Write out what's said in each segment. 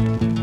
in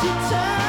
You turn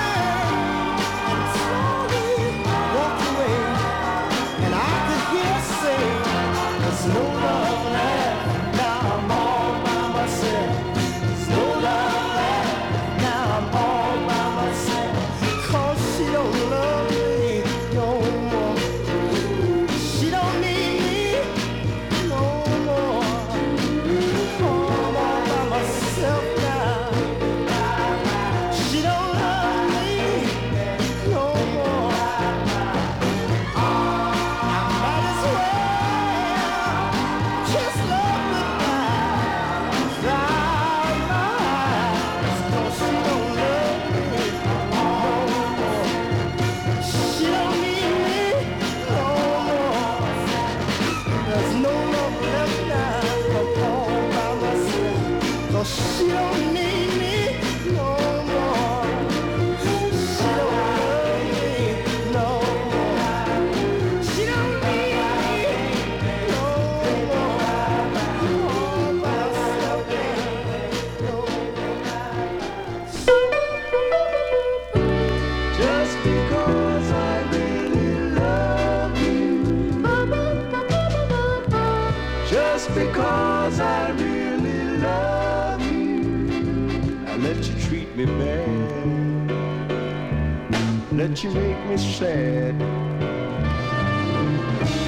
you make me sad.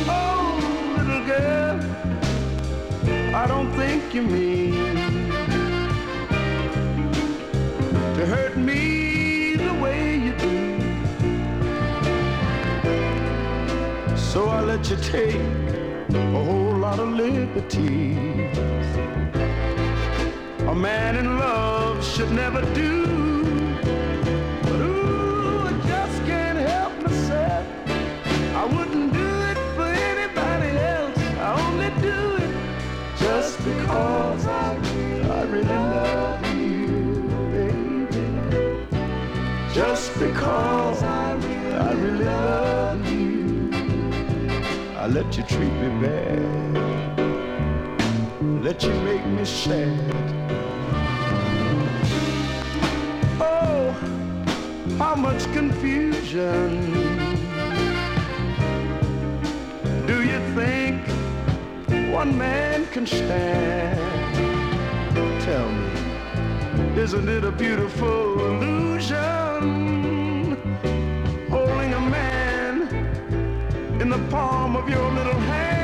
Oh, little girl, I don't think you mean to hurt me the way you do. So I let you take a whole lot of liberties. A man in love should never do. Because I, only do it just because I really love you, baby. Just because I I really love you, I let you treat me bad, let you make me sad. Oh, how much confusion think? one man can stand. Tell me, isn't it a beautiful illusion? Holding a man in the palm of your little hand.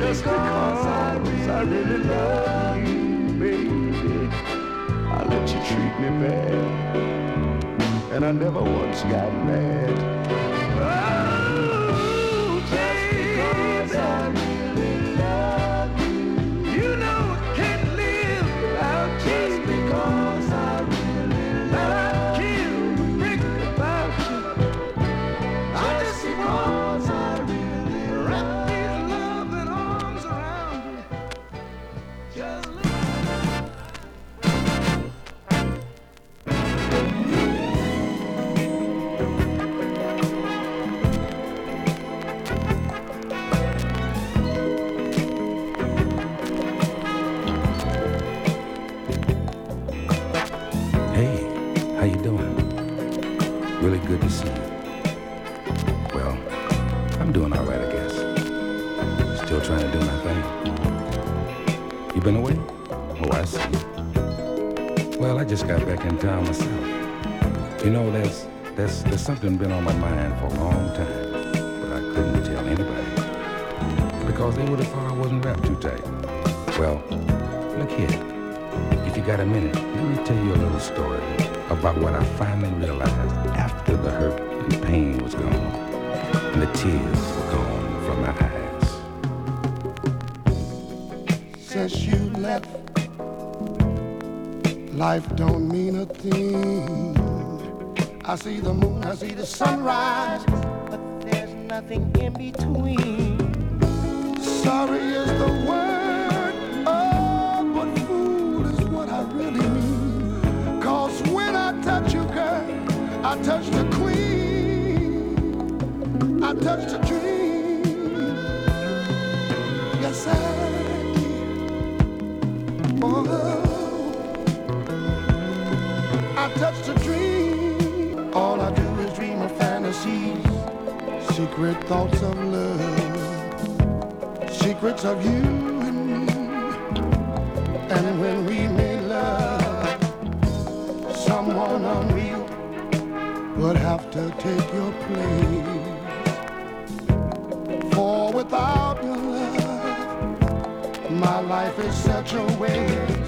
Just because I really, I really love you, baby. I let you treat me bad, and I never once got mad. Something been on my mind for a long time, but I couldn't tell anybody because they would have thought I wasn't wrapped too tight. Well, look here. If you got a minute, let me tell you a little story about what I finally realized after the hurt and pain was gone and the tears were gone from my eyes. Since you left, life don't mean a thing. I see the moon, I see the sunrise, but there's nothing in between. Sorry is the word, oh, but fool is what I really mean. Cause when I touch you, girl, I touch the queen, I touch the dream. Yes, I did. Oh, I touch the secret thoughts of love, secrets of you and me. And when we made love, someone unreal would have to take your place. For without your love, my life is such a waste.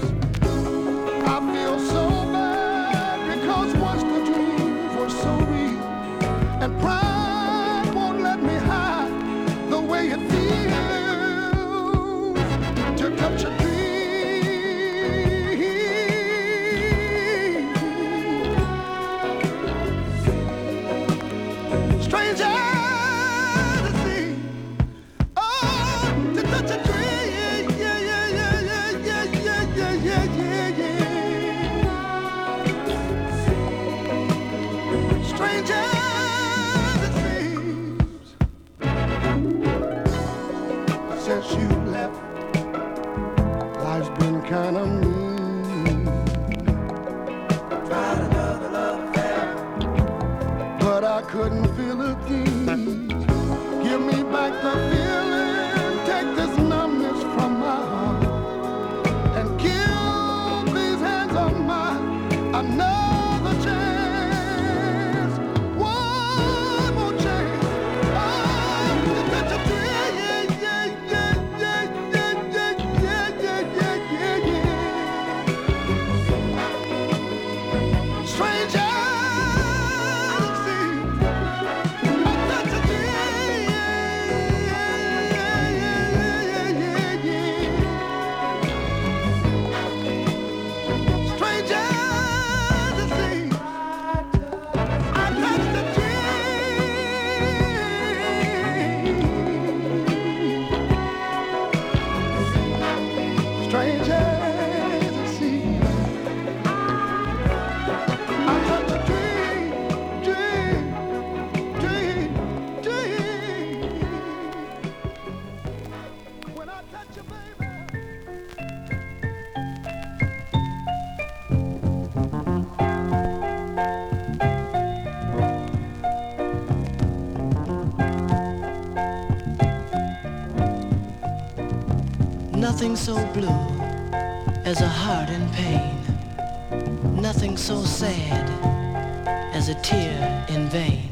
Nothing so blue as a heart in pain. Nothing so sad as a tear in vain.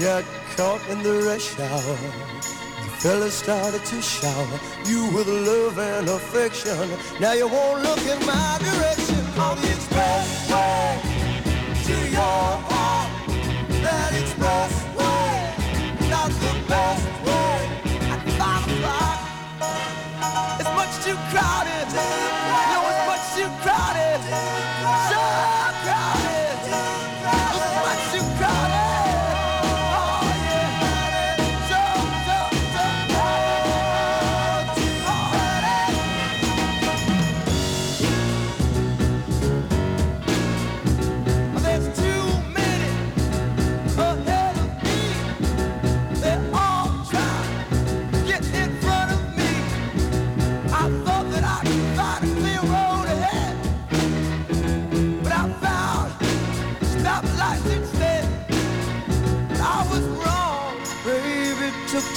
Got caught in the rush hour. The fella started to shower you with love and affection. Now you won't look in my direction on the expressway to your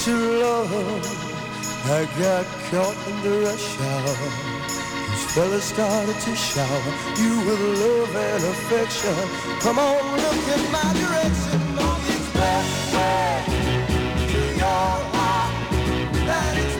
to love. I got caught in the rush hour. These fellas started to shower you with love and affection. Come on, look in my direction on the expressway to your heart. That expressway,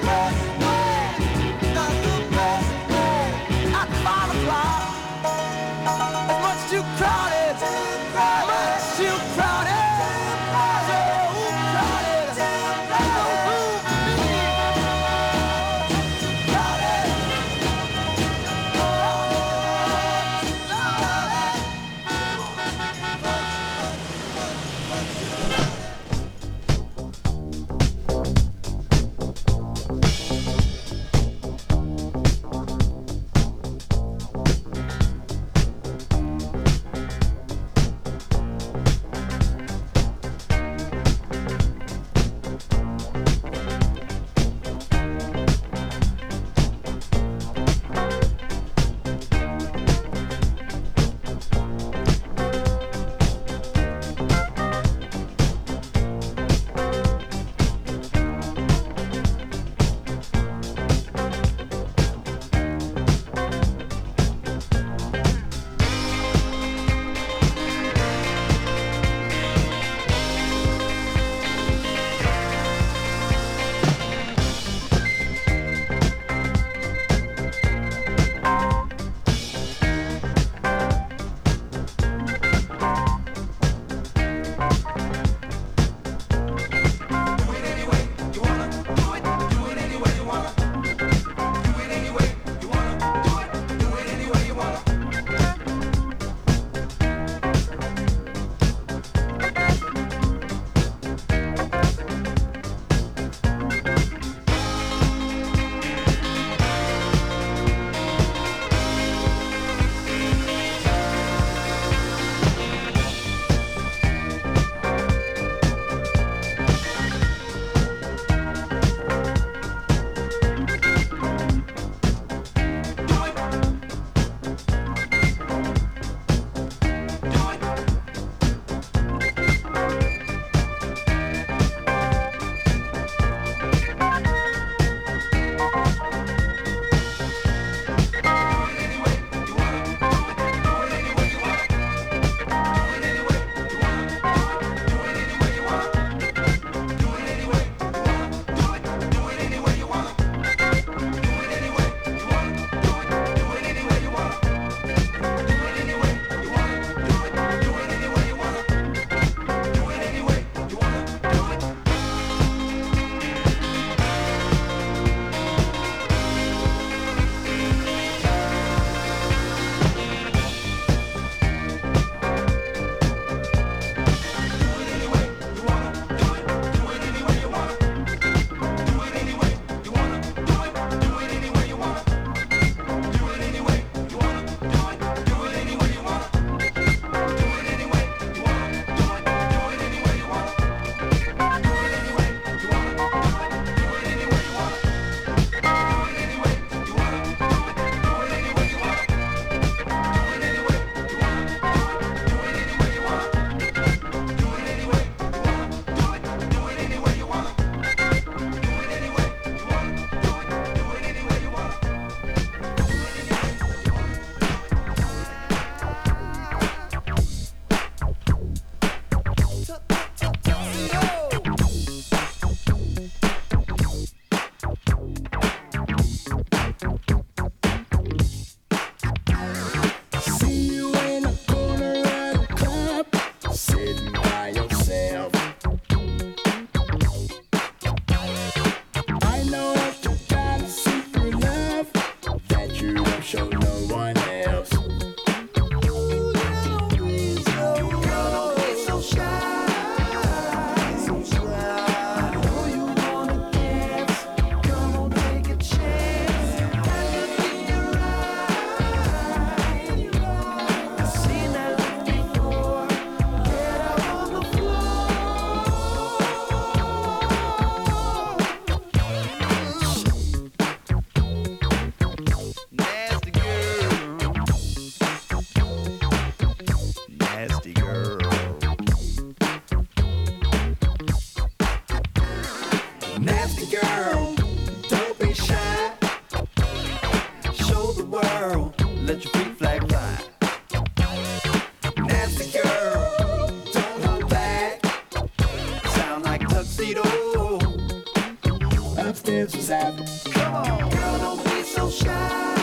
friends was having. Come on, girl, don't be so shy.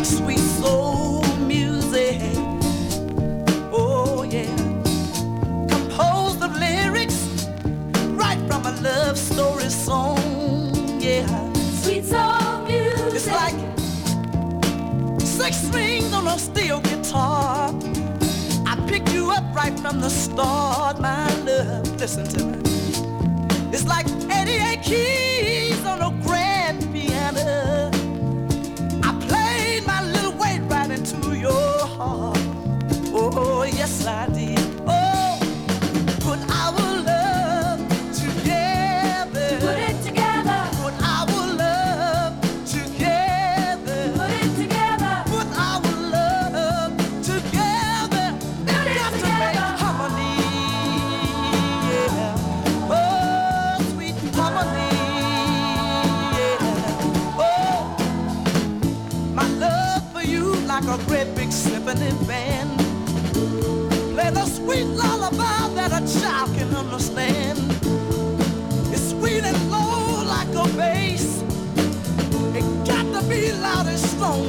like sweet soul music. Oh, yeah. Composed of lyrics right from a love story song. Yeah. Sweet soul music. It's like six strings on a steel guitar. I picked you up right from the start, my love. Listen to me. It's like 88 keys.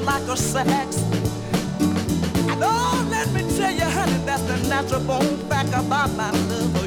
like a sax. And oh, let me tell you, honey, that's the natural bone fact about my love.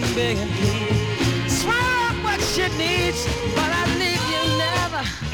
can beg and plead. Swallow what she needs, but I leave you never.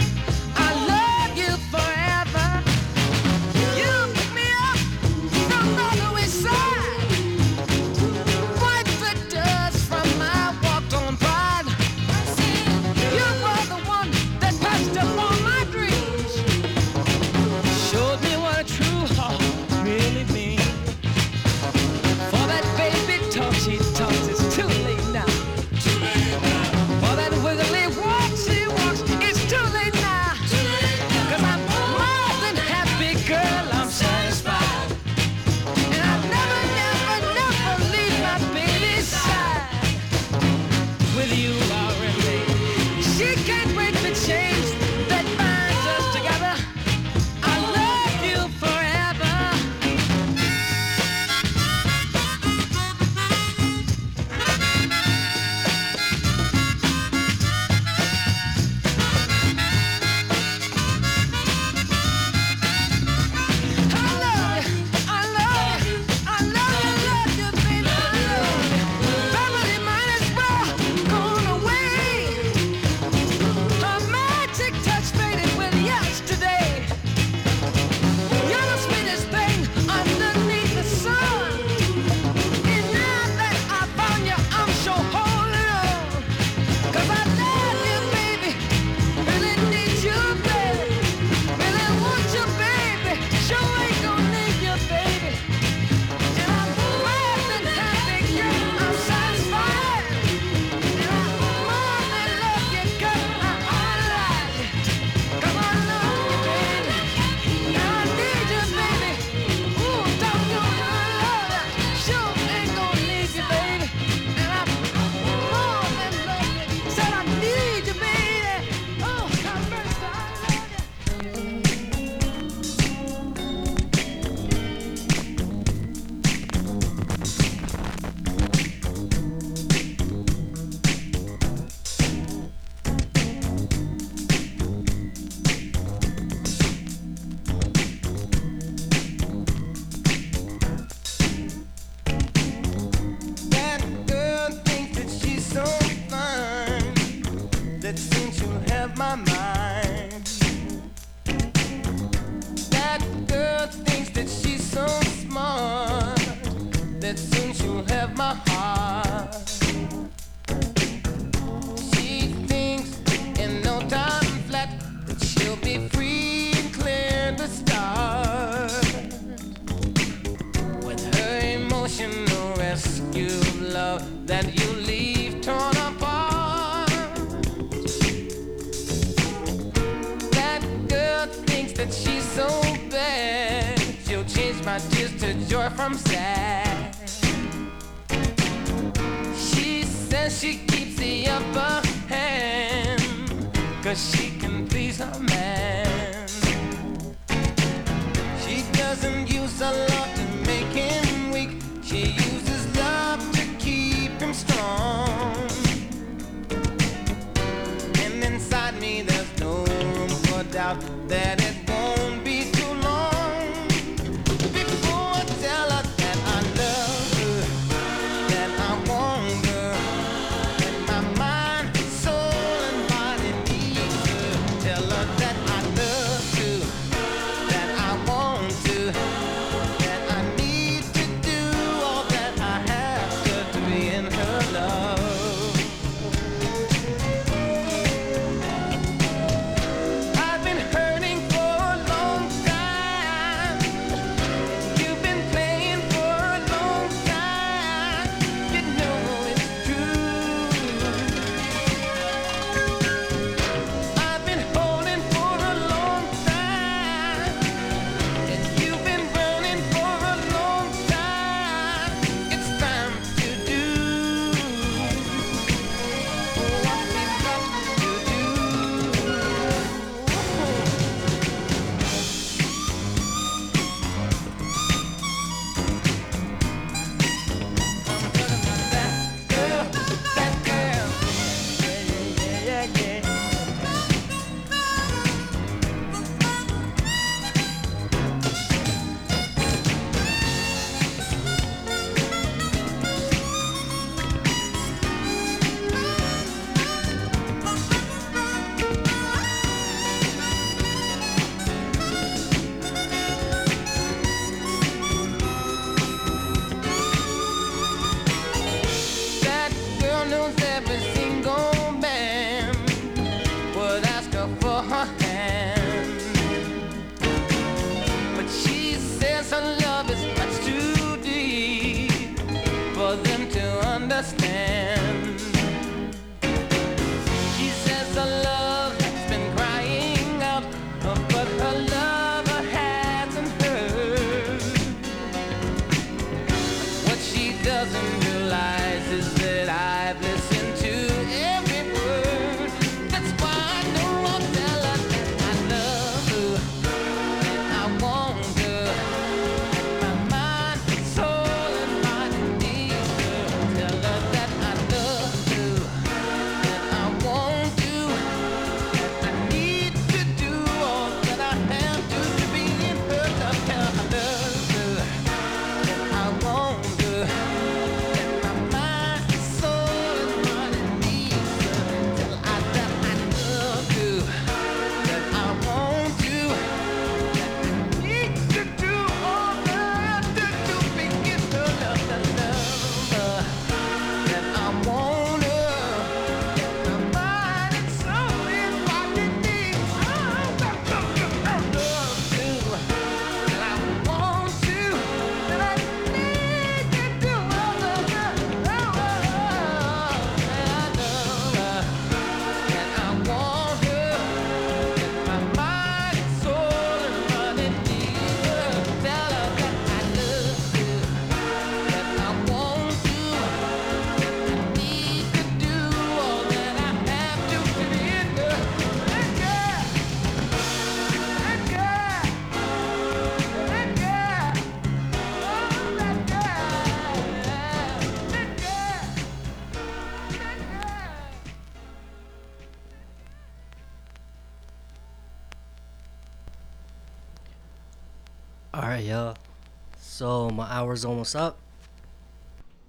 So my hour's almost up.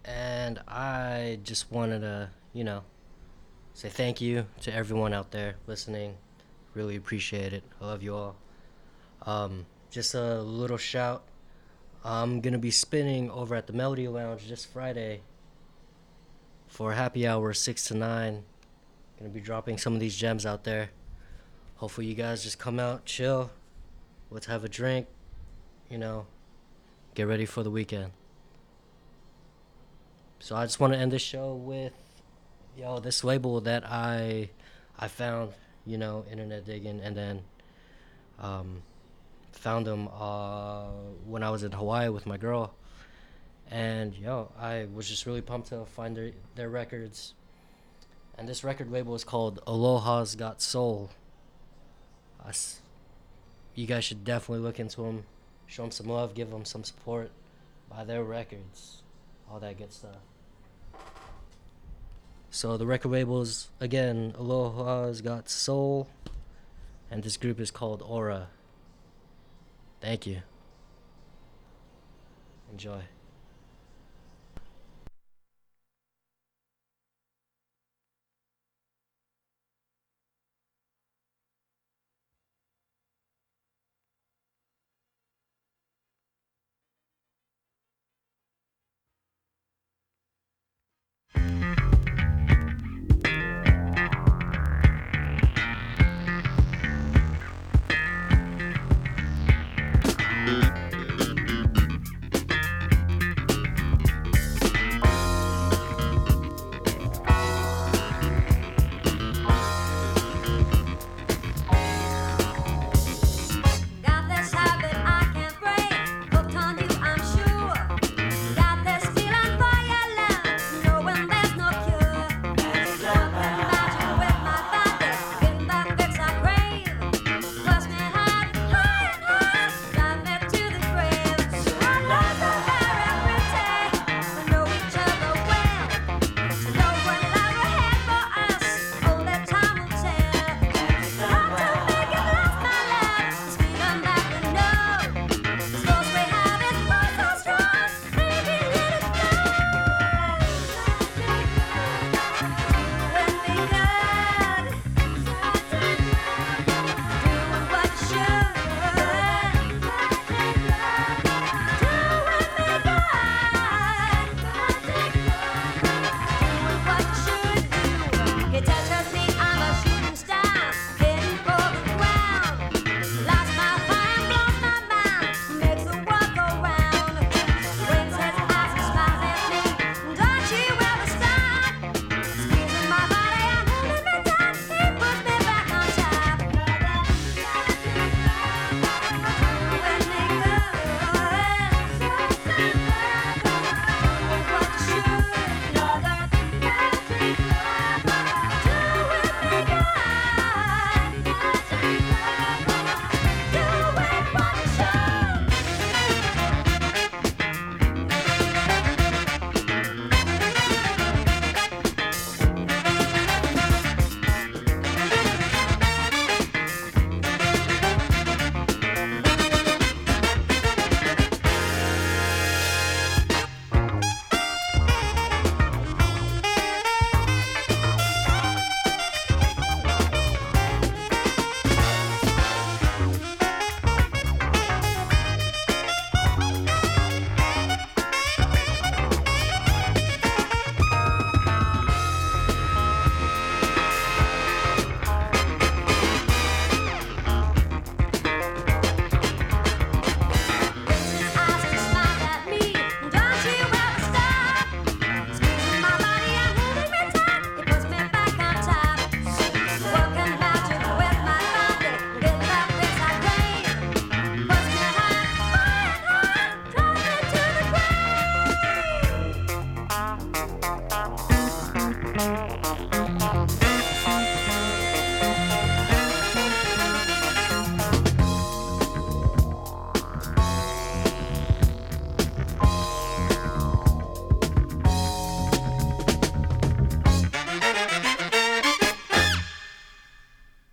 And I just wanted to, you know, say thank you to everyone out there listening. Really appreciate it. I love you all. Um, just a little shout. I'm gonna be spinning over at the Melody Lounge this Friday for happy hour six to nine. Gonna be dropping some of these gems out there. Hopefully you guys just come out, chill. Let's have a drink, you know, get ready for the weekend. So I just want to end this show with, yo, this label that I, I found, you know, internet digging, and then, um, found them uh, when I was in Hawaii with my girl, and yo, I was just really pumped to find their their records. And this record label is called Aloha's Got Soul. Us, you guys should definitely look into them show them some love, give them some support, buy their records, all that good stuff. So the record labels again, Aloha's got soul, and this group is called Aura. Thank you. Enjoy.